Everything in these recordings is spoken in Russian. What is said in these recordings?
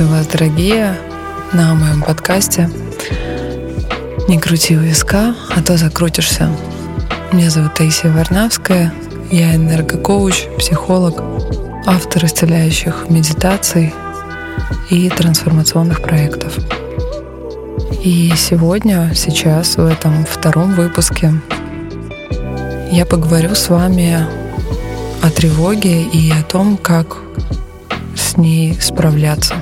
Приветствую вас, дорогие, на моем подкасте «Не крути у виска, а то закрутишься». Меня зовут Таисия Варнавская, я энергокоуч, психолог, автор исцеляющих медитаций и трансформационных проектов. И сегодня, сейчас, в этом втором выпуске, я поговорю с вами о тревоге и о том, как с ней справляться.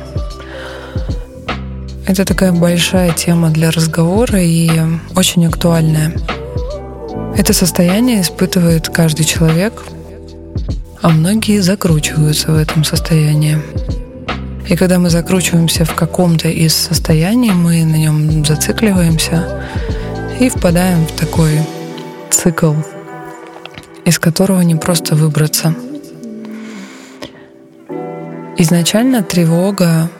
Это такая большая тема для разговора и очень актуальная. Это состояние испытывает каждый человек, а многие закручиваются в этом состоянии. И когда мы закручиваемся в каком-то из состояний, мы на нем зацикливаемся и впадаем в такой цикл, из которого не просто выбраться – Изначально тревога —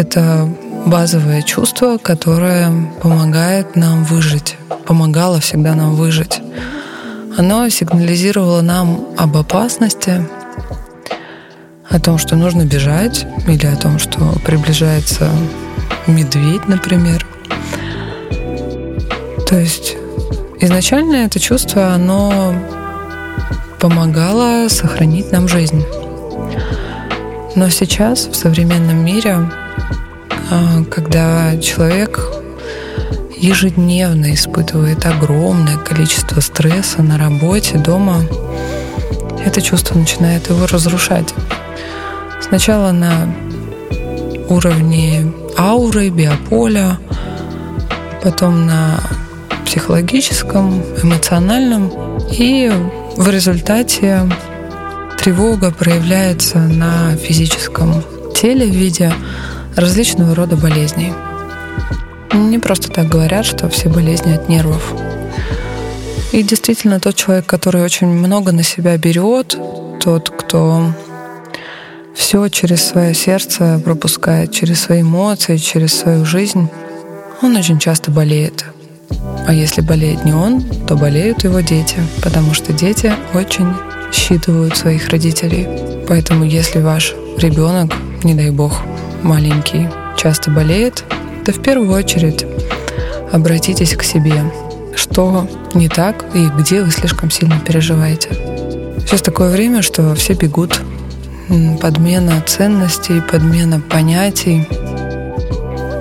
это базовое чувство, которое помогает нам выжить, помогало всегда нам выжить. Оно сигнализировало нам об опасности, о том, что нужно бежать, или о том, что приближается медведь, например. То есть изначально это чувство, оно помогало сохранить нам жизнь. Но сейчас, в современном мире, когда человек ежедневно испытывает огромное количество стресса на работе, дома, это чувство начинает его разрушать. Сначала на уровне ауры, биополя, потом на психологическом, эмоциональном, и в результате Тревога проявляется на физическом теле в виде различного рода болезней. Не просто так говорят, что все болезни от нервов. И действительно, тот человек, который очень много на себя берет, тот, кто все через свое сердце пропускает, через свои эмоции, через свою жизнь, он очень часто болеет. А если болеет не он, то болеют его дети, потому что дети очень считывают своих родителей. Поэтому если ваш ребенок, не дай бог, маленький, часто болеет, то в первую очередь обратитесь к себе, что не так и где вы слишком сильно переживаете. Сейчас такое время, что все бегут. Подмена ценностей, подмена понятий.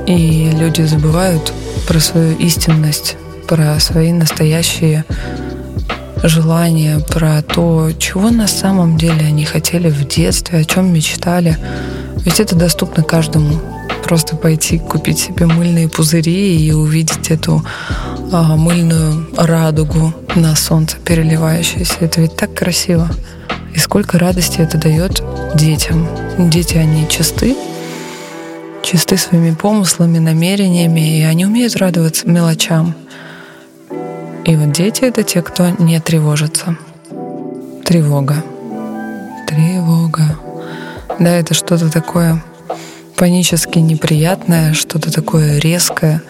И люди забывают про свою истинность, про свои настоящие желание, про то, чего на самом деле они хотели в детстве, о чем мечтали. Ведь это доступно каждому. Просто пойти купить себе мыльные пузыри и увидеть эту а, мыльную радугу на солнце переливающуюся. Это ведь так красиво. И сколько радости это дает детям. Дети, они чисты, чисты своими помыслами, намерениями, и они умеют радоваться мелочам – и вот дети — это те, кто не тревожится. Тревога. Тревога. Да, это что-то такое панически неприятное, что-то такое резкое.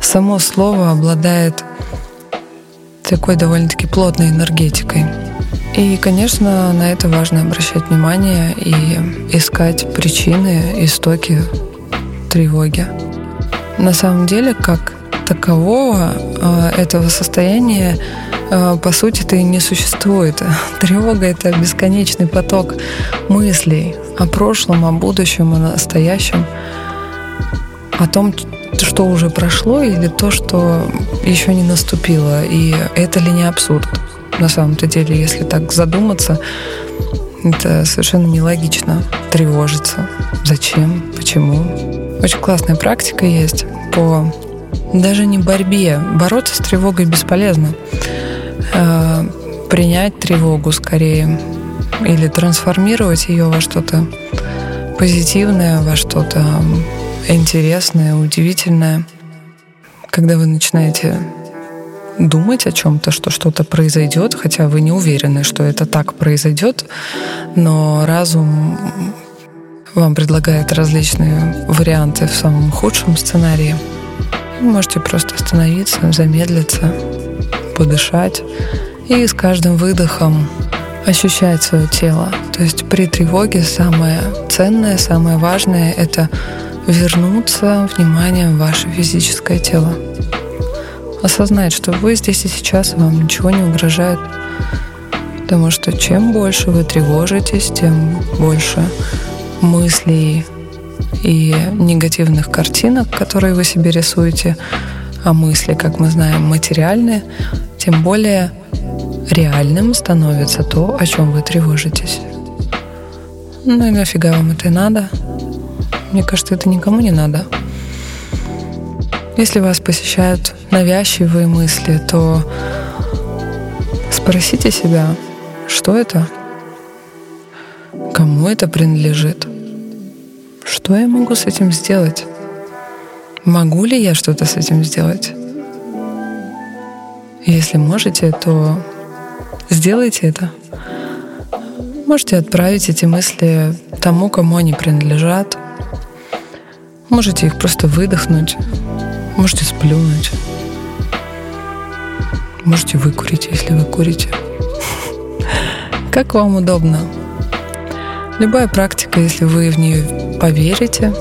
Само слово обладает такой довольно-таки плотной энергетикой. И, конечно, на это важно обращать внимание и искать причины, истоки тревоги. На самом деле, как такового а, этого состояния а, по сути-то и не существует. Тревога — это бесконечный поток мыслей о прошлом, о будущем, о настоящем, о том, что уже прошло или то, что еще не наступило. И это ли не абсурд? На самом-то деле, если так задуматься, это совершенно нелогично тревожиться. Зачем? Почему? Очень классная практика есть по даже не борьбе. Бороться с тревогой бесполезно. Э, принять тревогу скорее или трансформировать ее во что-то позитивное, во что-то интересное, удивительное. Когда вы начинаете думать о чем-то, что что-то произойдет, хотя вы не уверены, что это так произойдет, но разум вам предлагает различные варианты в самом худшем сценарии – вы можете просто остановиться, замедлиться, подышать и с каждым выдохом ощущать свое тело. То есть при тревоге самое ценное, самое важное — это вернуться вниманием в ваше физическое тело. Осознать, что вы здесь и сейчас, вам ничего не угрожает. Потому что чем больше вы тревожитесь, тем больше мыслей и негативных картинок, которые вы себе рисуете, а мысли, как мы знаем, материальные, тем более реальным становится то, о чем вы тревожитесь. Ну и нафига вам это надо? Мне кажется, это никому не надо. Если вас посещают навязчивые мысли, то спросите себя, что это? Кому это принадлежит? Что я могу с этим сделать? Могу ли я что-то с этим сделать? Если можете, то сделайте это. Можете отправить эти мысли тому, кому они принадлежат. Можете их просто выдохнуть. Можете сплюнуть. Можете выкурить, если вы курите. Как вам удобно. Любая практика, если вы в нее поверите,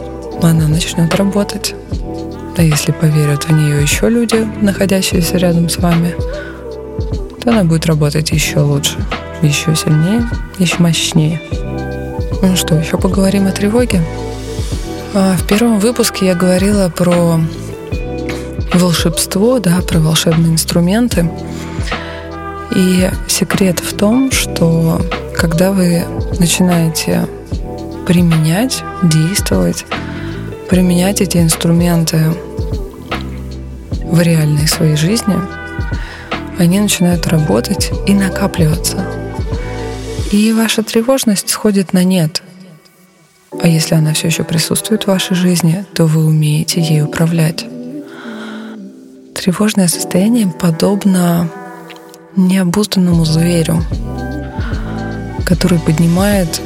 она начнет работать. А если поверят в нее еще люди, находящиеся рядом с вами, то она будет работать еще лучше, еще сильнее, еще мощнее. Ну что, еще поговорим о тревоге? А, в первом выпуске я говорила про волшебство, да, про волшебные инструменты. И секрет в том, что когда вы начинаете применять, действовать, применять эти инструменты в реальной своей жизни, они начинают работать и накапливаться. И ваша тревожность сходит на нет. А если она все еще присутствует в вашей жизни, то вы умеете ей управлять. Тревожное состояние подобно необузданному зверю, который поднимает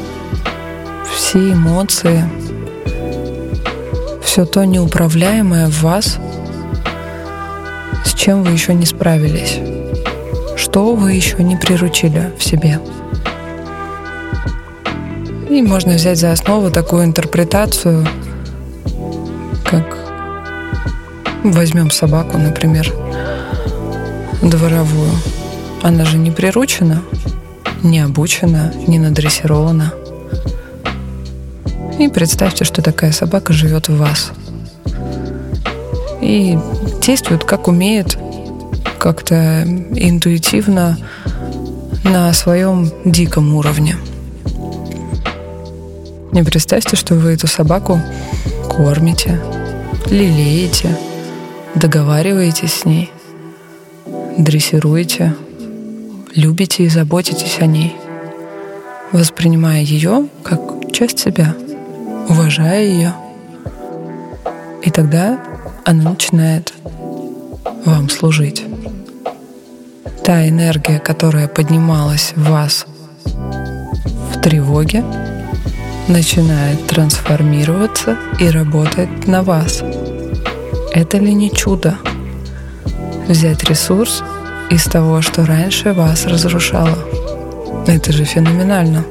все эмоции, все то неуправляемое в вас, с чем вы еще не справились, что вы еще не приручили в себе. И можно взять за основу такую интерпретацию, как возьмем собаку, например, дворовую. Она же не приручена, не обучена, не надрессирована. И представьте, что такая собака живет в вас. И действует как умеет, как-то интуитивно на своем диком уровне. И представьте, что вы эту собаку кормите, лелеете, договариваетесь с ней, дрессируете, любите и заботитесь о ней, воспринимая ее как часть себя, уважая ее. И тогда она начинает вам служить. Та энергия, которая поднималась в вас в тревоге, начинает трансформироваться и работать на вас. Это ли не чудо? Взять ресурс из того, что раньше вас разрушало. Это же феноменально.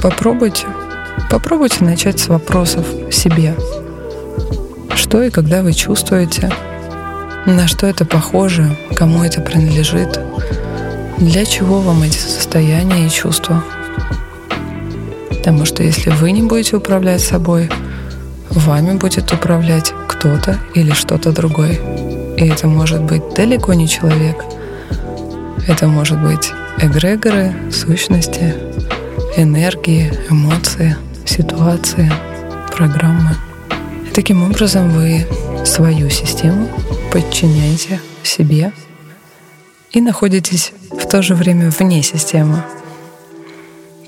Попробуйте. Попробуйте начать с вопросов себе. Что и когда вы чувствуете? На что это похоже? Кому это принадлежит? Для чего вам эти состояния и чувства? Потому что если вы не будете управлять собой, вами будет управлять кто-то или что-то другое. И это может быть далеко не человек. Это может быть эгрегоры, сущности, энергии, эмоции, ситуации, программы. И таким образом вы свою систему подчиняете себе и находитесь в то же время вне системы,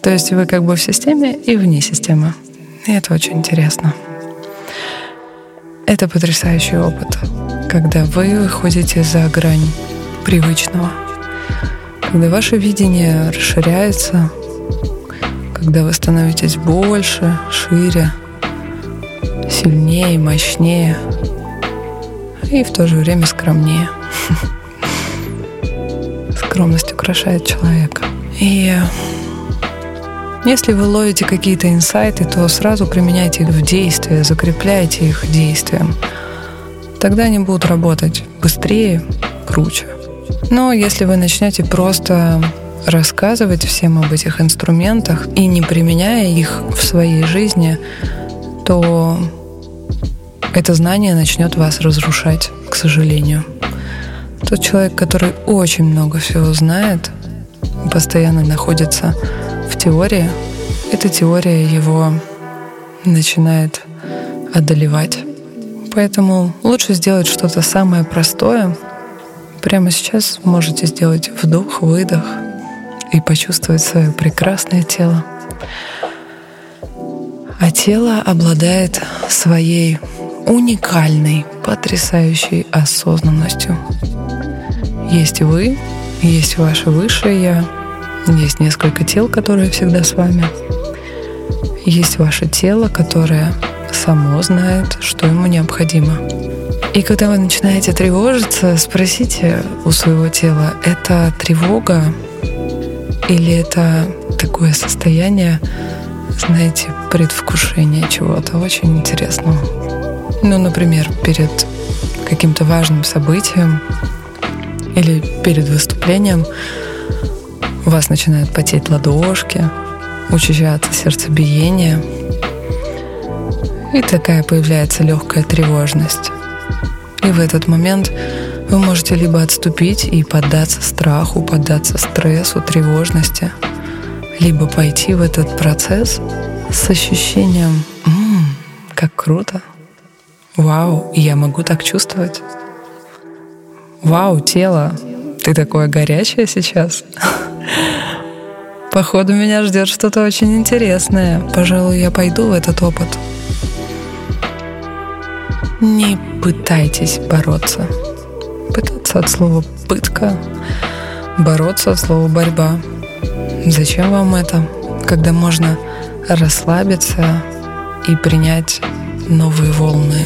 то есть вы как бы в системе и вне системы. И это очень интересно. Это потрясающий опыт, когда вы выходите за грань привычного, когда ваше видение расширяется, когда вы становитесь больше, шире, сильнее, мощнее и в то же время скромнее. Скромность украшает человека. И если вы ловите какие-то инсайты, то сразу применяйте их в действие, закрепляйте их действием. Тогда они будут работать быстрее, круче. Но если вы начнете просто рассказывать всем об этих инструментах и не применяя их в своей жизни, то это знание начнет вас разрушать, к сожалению. Тот человек, который очень много всего знает, постоянно находится в теории, эта теория его начинает одолевать. Поэтому лучше сделать что-то самое простое. Прямо сейчас можете сделать вдох, выдох и почувствовать свое прекрасное тело. А тело обладает своей уникальной, потрясающей осознанностью. Есть вы, есть ваше высшее Я, есть несколько тел, которые всегда с вами. Есть ваше тело, которое само знает, что ему необходимо. И когда вы начинаете тревожиться, спросите у своего тела, это тревога или это такое состояние, знаете, предвкушения чего-то очень интересного. Ну, например, перед каким-то важным событием или перед выступлением у вас начинают потеть ладошки, учащаться сердцебиение, и такая появляется легкая тревожность. И в этот момент вы можете либо отступить и поддаться страху, поддаться стрессу, тревожности, либо пойти в этот процесс с ощущением «Ммм, как круто!» Вау, я могу так чувствовать. Вау, тело, ты такое горячее сейчас. Походу, меня ждет что-то очень интересное. Пожалуй, я пойду в этот опыт. Не пытайтесь бороться. Пытаться от слова «пытка», бороться от слова «борьба». Зачем вам это, когда можно расслабиться и принять новые волны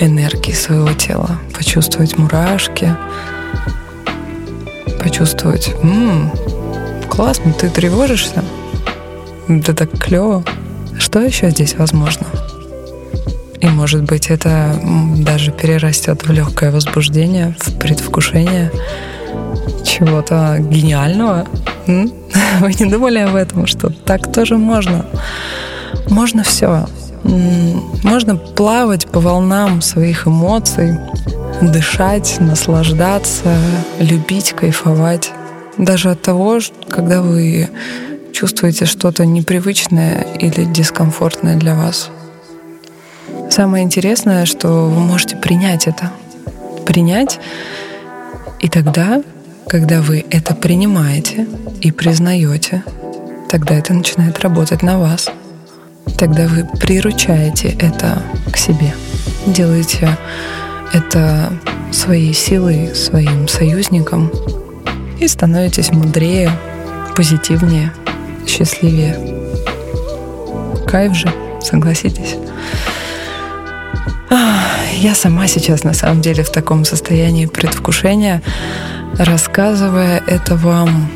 энергии своего тела, почувствовать мурашки, почувствовать, м-м, классно, ты тревожишься, это так клево. Что еще здесь возможно? И, может быть, это даже перерастет в легкое возбуждение, в предвкушение чего-то гениального. Вы не думали об этом, что так тоже можно? Можно все. Можно плавать по волнам своих эмоций, дышать, наслаждаться, любить, кайфовать. Даже от того, когда вы чувствуете что-то непривычное или дискомфортное для вас. Самое интересное, что вы можете принять это. Принять, и тогда, когда вы это принимаете и признаете, тогда это начинает работать на вас – тогда вы приручаете это к себе. Делаете это своей силой, своим союзником и становитесь мудрее, позитивнее, счастливее. Кайф же, согласитесь. Я сама сейчас на самом деле в таком состоянии предвкушения, рассказывая это вам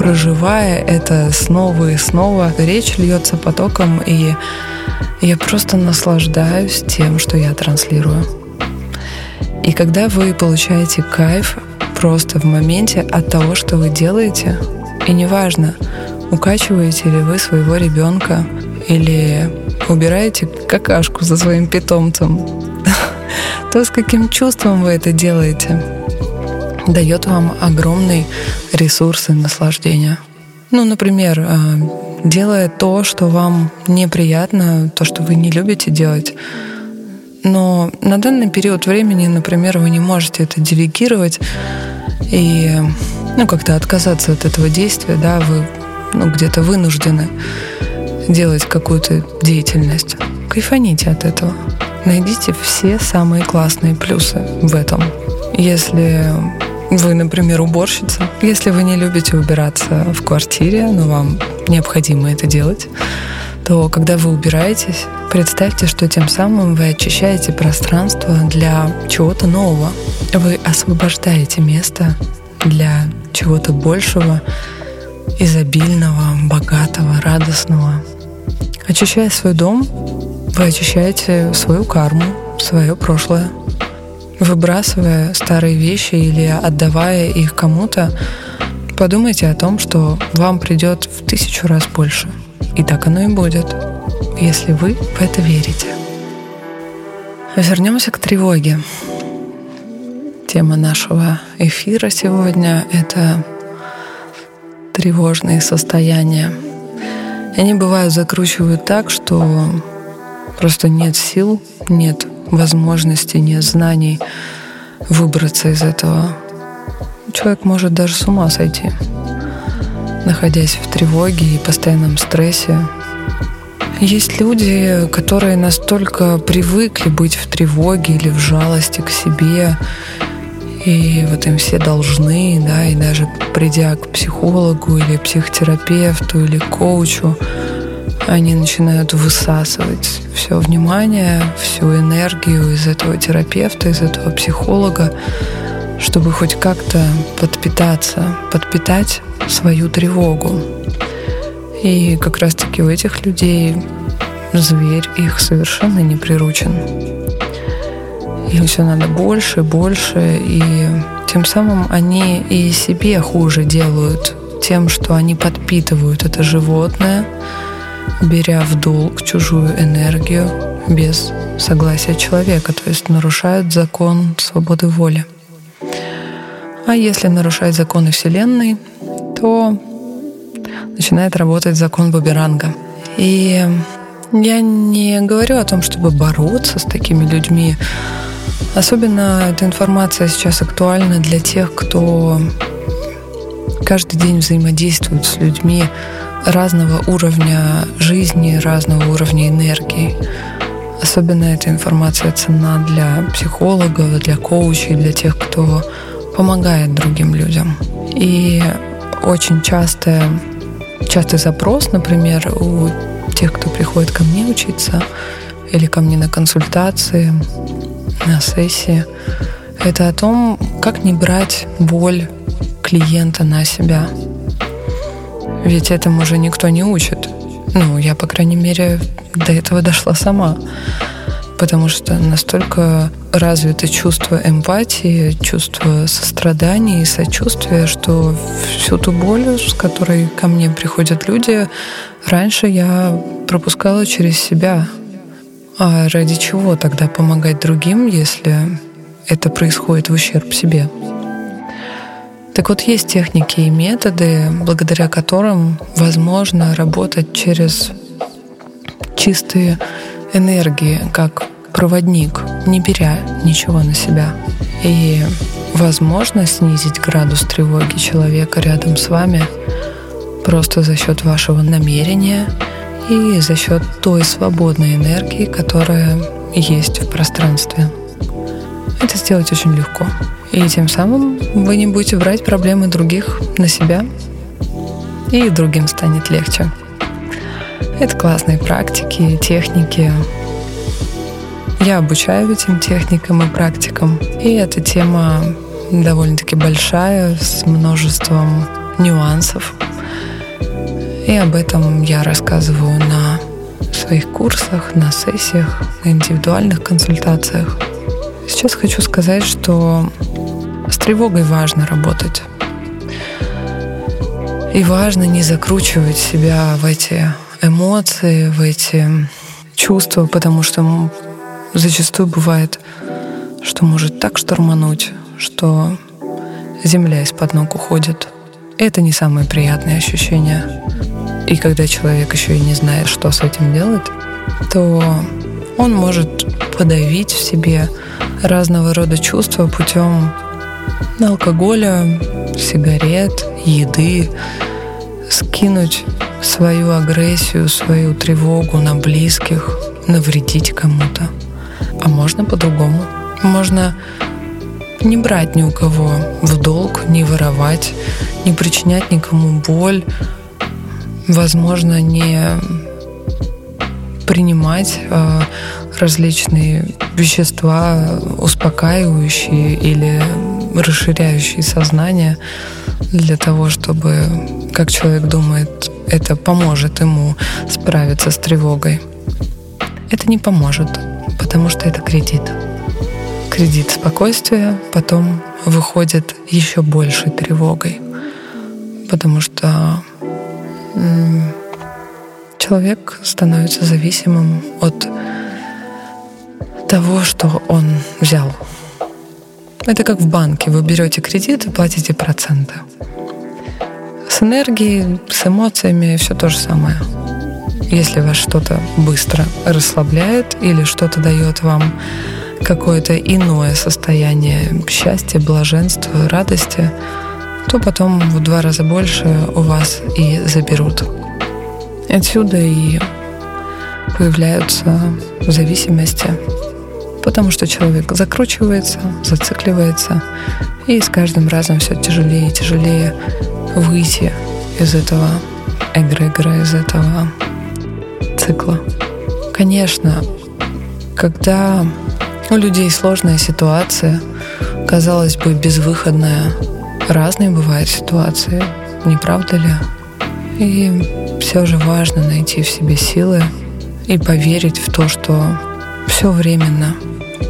проживая это снова и снова, речь льется потоком, и я просто наслаждаюсь тем, что я транслирую. И когда вы получаете кайф просто в моменте от того, что вы делаете, и неважно, укачиваете ли вы своего ребенка или убираете какашку за своим питомцем, то с каким чувством вы это делаете – дает вам огромный ресурс и наслаждение. Ну, например, э, делая то, что вам неприятно, то, что вы не любите делать, но на данный период времени, например, вы не можете это делегировать и ну, как-то отказаться от этого действия, да, вы ну, где-то вынуждены делать какую-то деятельность. Кайфаните от этого. Найдите все самые классные плюсы в этом. Если вы, например, уборщица. Если вы не любите убираться в квартире, но вам необходимо это делать, то когда вы убираетесь, представьте, что тем самым вы очищаете пространство для чего-то нового. Вы освобождаете место для чего-то большего, изобильного, богатого, радостного. Очищая свой дом, вы очищаете свою карму, свое прошлое. Выбрасывая старые вещи или отдавая их кому-то, подумайте о том, что вам придет в тысячу раз больше. И так оно и будет, если вы в это верите. Вернемся к тревоге. Тема нашего эфира сегодня — это тревожные состояния. Они бывают закручивают так, что просто нет сил, нет возможности, нет знаний выбраться из этого человек может даже с ума сойти, находясь в тревоге и постоянном стрессе. Есть люди, которые настолько привыкли быть в тревоге или в жалости к себе, и вот им все должны, да, и даже придя к психологу или психотерапевту или коучу, они начинают высасывать все внимание, всю энергию из этого терапевта, из этого психолога, чтобы хоть как-то подпитаться, подпитать свою тревогу. И как раз-таки у этих людей зверь их совершенно не приручен. Им все надо больше, больше, и тем самым они и себе хуже делают тем, что они подпитывают это животное, беря в долг чужую энергию без согласия человека, то есть нарушают закон свободы воли. А если нарушать законы Вселенной, то начинает работать закон буберанга. И я не говорю о том, чтобы бороться с такими людьми. Особенно эта информация сейчас актуальна для тех, кто каждый день взаимодействует с людьми разного уровня жизни, разного уровня энергии. Особенно эта информация ценна для психологов, для коучей, для тех, кто помогает другим людям. И очень часто, частый запрос, например, у тех, кто приходит ко мне учиться или ко мне на консультации, на сессии, это о том, как не брать боль клиента на себя. Ведь этому уже никто не учит. Ну, я, по крайней мере, до этого дошла сама потому что настолько развито чувство эмпатии, чувство сострадания и сочувствия, что всю ту боль, с которой ко мне приходят люди, раньше я пропускала через себя. А ради чего тогда помогать другим, если это происходит в ущерб себе? Так вот, есть техники и методы, благодаря которым возможно работать через чистые энергии, как проводник, не беря ничего на себя. И возможно снизить градус тревоги человека рядом с вами просто за счет вашего намерения и за счет той свободной энергии, которая есть в пространстве. Это сделать очень легко. И тем самым вы не будете брать проблемы других на себя, и другим станет легче. Это классные практики, техники, я обучаю этим техникам и практикам. И эта тема довольно-таки большая, с множеством нюансов. И об этом я рассказываю на своих курсах, на сессиях, на индивидуальных консультациях. Сейчас хочу сказать, что с тревогой важно работать. И важно не закручивать себя в эти эмоции, в эти чувства, потому что зачастую бывает, что может так штормануть, что земля из-под ног уходит. Это не самые приятные ощущения. И когда человек еще и не знает, что с этим делать, то он может подавить в себе разного рода чувства путем алкоголя, сигарет, еды, скинуть свою агрессию, свою тревогу на близких, навредить кому-то. А можно по-другому. Можно не брать ни у кого в долг, не воровать, не причинять никому боль, возможно, не принимать э, различные вещества, успокаивающие или расширяющие сознание, для того, чтобы, как человек думает, это поможет ему справиться с тревогой. Это не поможет, потому что это кредит. Кредит спокойствия потом выходит еще большей тревогой, потому что человек становится зависимым от того, что он взял. Это как в банке. Вы берете кредит и платите проценты. С энергией, с эмоциями все то же самое. Если вас что-то быстро расслабляет или что-то дает вам какое-то иное состояние счастья, блаженства, радости, то потом в два раза больше у вас и заберут. Отсюда и появляются зависимости, потому что человек закручивается, зацикливается, и с каждым разом все тяжелее и тяжелее выйти из этого эгрегора, из этого цикла. Конечно, когда у людей сложная ситуация, казалось бы, безвыходная, разные бывают ситуации, не правда ли? И все же важно найти в себе силы и поверить в то, что все временно.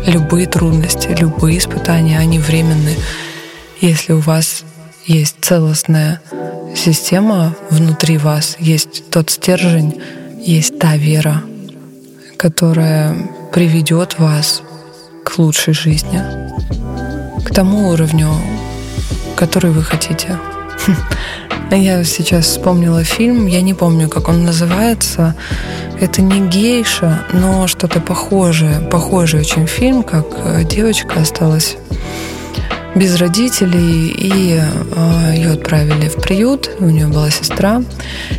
Любые трудности, любые испытания, они временны. Если у вас есть целостная система внутри вас, есть тот стержень, есть та вера, которая приведет вас к лучшей жизни, к тому уровню, который вы хотите. Я сейчас вспомнила фильм, я не помню, как он называется. Это не гейша, но что-то похожее. Похожий очень фильм, как э, девочка осталась без родителей, и э, ее отправили в приют. У нее была сестра,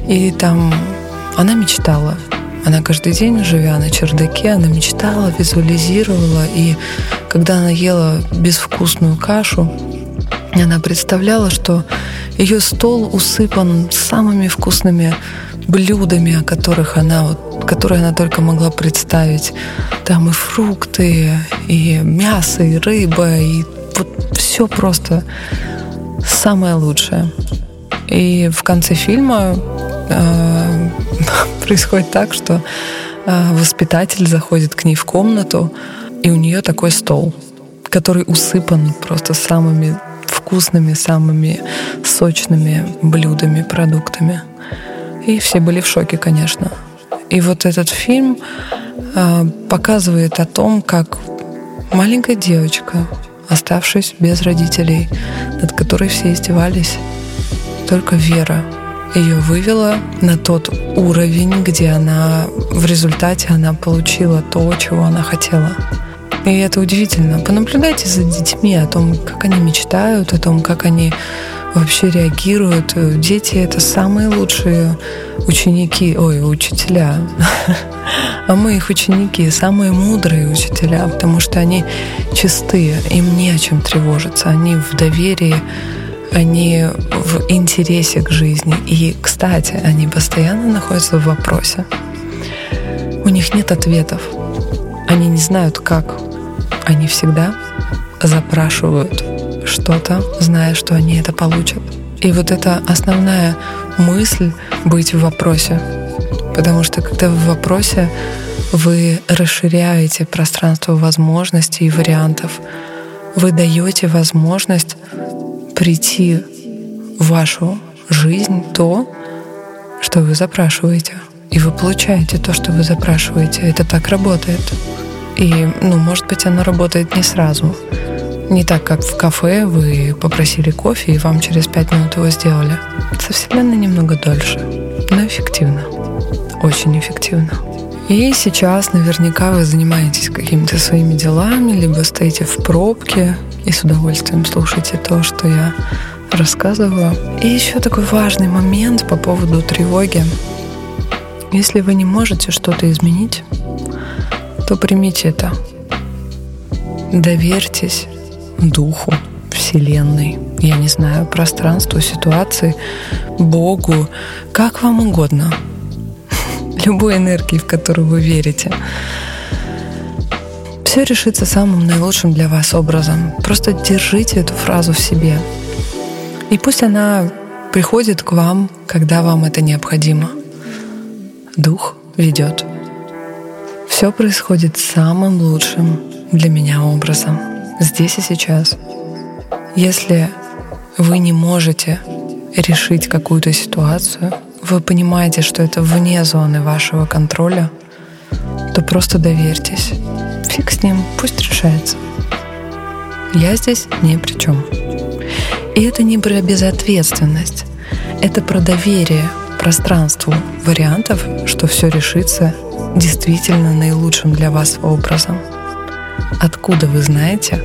и там она мечтала. Она каждый день, живя на чердаке, она мечтала, визуализировала, и когда она ела безвкусную кашу, она представляла, что ее стол усыпан самыми вкусными блюдами, о которых она, вот, которые она только могла представить. Там и фрукты, и мясо, и рыба, и вот все просто самое лучшее. И в конце фильма э, происходит так, что э, воспитатель заходит к ней в комнату, и у нее такой стол, который усыпан просто самыми вкусными, самыми сочными блюдами, продуктами. И все были в шоке, конечно. И вот этот фильм э, показывает о том, как маленькая девочка, оставшись без родителей, над которой все издевались, только вера ее вывела на тот уровень, где она в результате она получила то, чего она хотела. И это удивительно. Понаблюдайте за детьми, о том, как они мечтают, о том, как они вообще реагируют. Дети — это самые лучшие ученики, ой, учителя. А мы их ученики, самые мудрые учителя, потому что они чистые, им не о чем тревожиться, они в доверии, они в интересе к жизни. И, кстати, они постоянно находятся в вопросе. У них нет ответов. Они не знают, как они всегда запрашивают что-то, зная, что они это получат. И вот это основная мысль быть в вопросе. Потому что когда вы в вопросе, вы расширяете пространство возможностей и вариантов. Вы даете возможность прийти в вашу жизнь то, что вы запрашиваете. И вы получаете то, что вы запрашиваете. Это так работает. И, ну, может быть, оно работает не сразу. Не так, как в кафе вы попросили кофе, и вам через пять минут его сделали. Со Вселенной немного дольше, но эффективно. Очень эффективно. И сейчас наверняка вы занимаетесь какими-то своими делами, либо стоите в пробке и с удовольствием слушаете то, что я рассказываю. И еще такой важный момент по поводу тревоги. Если вы не можете что-то изменить, то примите это. Доверьтесь духу, Вселенной, я не знаю, пространству, ситуации, Богу, как вам угодно. Любой энергии, в которую вы верите. Все решится самым наилучшим для вас образом. Просто держите эту фразу в себе. И пусть она приходит к вам, когда вам это необходимо. Дух ведет. Все происходит самым лучшим для меня образом, здесь и сейчас. Если вы не можете решить какую-то ситуацию, вы понимаете, что это вне зоны вашего контроля, то просто доверьтесь. Фиг с ним, пусть решается. Я здесь ни при чем. И это не про безответственность. Это про доверие пространству вариантов, что все решится действительно наилучшим для вас образом. Откуда вы знаете,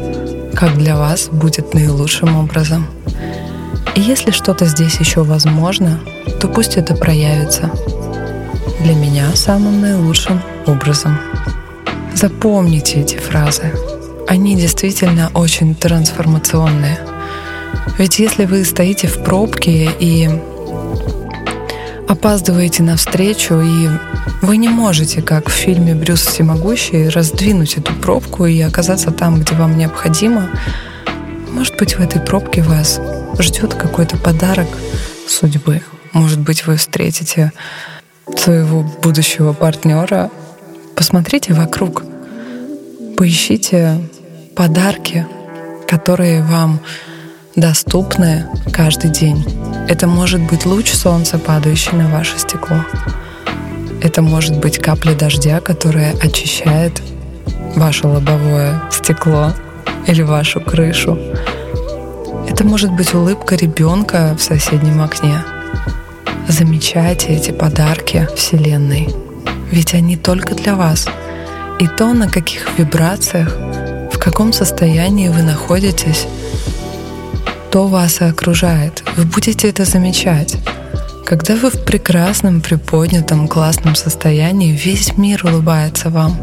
как для вас будет наилучшим образом? И если что-то здесь еще возможно, то пусть это проявится для меня самым наилучшим образом. Запомните эти фразы. Они действительно очень трансформационные. Ведь если вы стоите в пробке и опаздываете на встречу, и вы не можете, как в фильме «Брюс всемогущий», раздвинуть эту пробку и оказаться там, где вам необходимо, может быть, в этой пробке вас ждет какой-то подарок судьбы. Может быть, вы встретите своего будущего партнера. Посмотрите вокруг, поищите подарки, которые вам доступны каждый день. Это может быть луч солнца, падающий на ваше стекло. Это может быть капля дождя, которая очищает ваше лобовое стекло или вашу крышу. Это может быть улыбка ребенка в соседнем окне. Замечайте эти подарки Вселенной, ведь они только для вас. И то, на каких вибрациях, в каком состоянии вы находитесь, что вас окружает. Вы будете это замечать. Когда вы в прекрасном, приподнятом, классном состоянии, весь мир улыбается вам.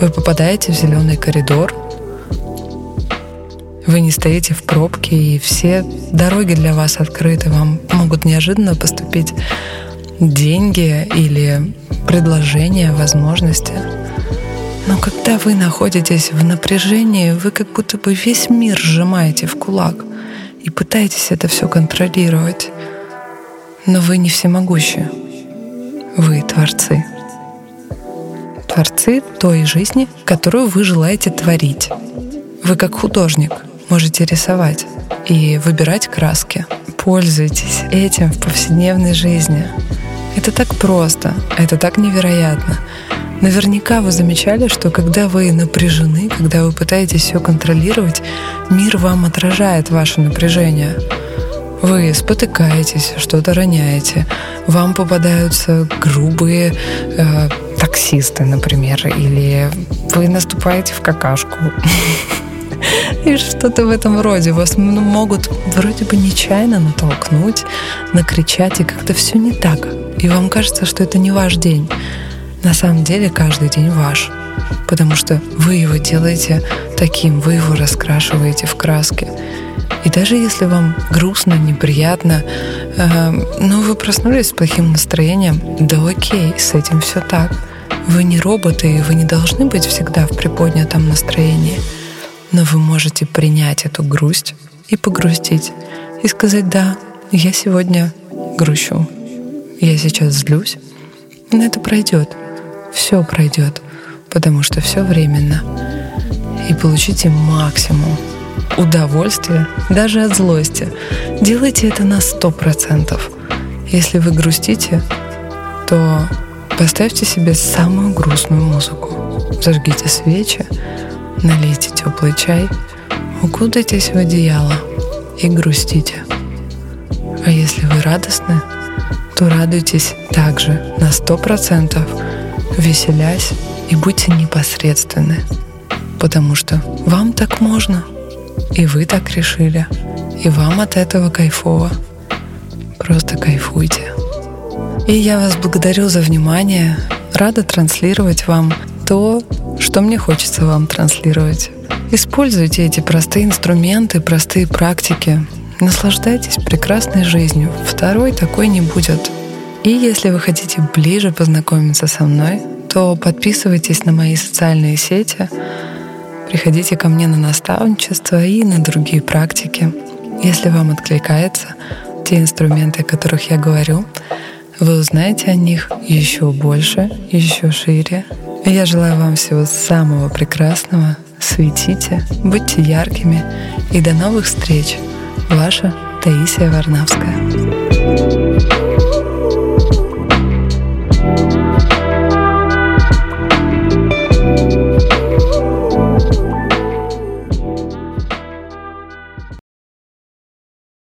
Вы попадаете в зеленый коридор, вы не стоите в пробке, и все дороги для вас открыты. Вам могут неожиданно поступить деньги или предложения, возможности. Но когда вы находитесь в напряжении, вы как будто бы весь мир сжимаете в кулак и пытаетесь это все контролировать. Но вы не всемогущие. Вы творцы. Творцы той жизни, которую вы желаете творить. Вы как художник можете рисовать и выбирать краски. Пользуйтесь этим в повседневной жизни. Это так просто, это так невероятно. Наверняка вы замечали, что когда вы напряжены, когда вы пытаетесь все контролировать, мир вам отражает ваше напряжение. Вы спотыкаетесь, что-то роняете, вам попадаются грубые э, таксисты, например, или вы наступаете в какашку. И что-то в этом роде. Вас ну, могут вроде бы нечаянно натолкнуть, накричать, и как-то все не так. И вам кажется, что это не ваш день. На самом деле каждый день ваш, потому что вы его делаете таким, вы его раскрашиваете в краске. И даже если вам грустно, неприятно, э, но вы проснулись с плохим настроением, да окей, с этим все так. Вы не роботы, и вы не должны быть всегда в приподнятом настроении. Но вы можете принять эту грусть и погрустить, и сказать, да, я сегодня грущу, я сейчас злюсь, но это пройдет все пройдет, потому что все временно. И получите максимум удовольствия даже от злости. Делайте это на сто процентов. Если вы грустите, то поставьте себе самую грустную музыку. Зажгите свечи, налейте теплый чай, укутайтесь в одеяло и грустите. А если вы радостны, то радуйтесь также на сто процентов – веселясь и будьте непосредственны, потому что вам так можно, и вы так решили, и вам от этого кайфово. Просто кайфуйте. И я вас благодарю за внимание, рада транслировать вам то, что мне хочется вам транслировать. Используйте эти простые инструменты, простые практики. Наслаждайтесь прекрасной жизнью. Второй такой не будет. И если вы хотите ближе познакомиться со мной, то подписывайтесь на мои социальные сети, приходите ко мне на наставничество и на другие практики. Если вам откликается те инструменты, о которых я говорю, вы узнаете о них еще больше, еще шире. Я желаю вам всего самого прекрасного. Светите, будьте яркими и до новых встреч. Ваша Таисия Варнавская.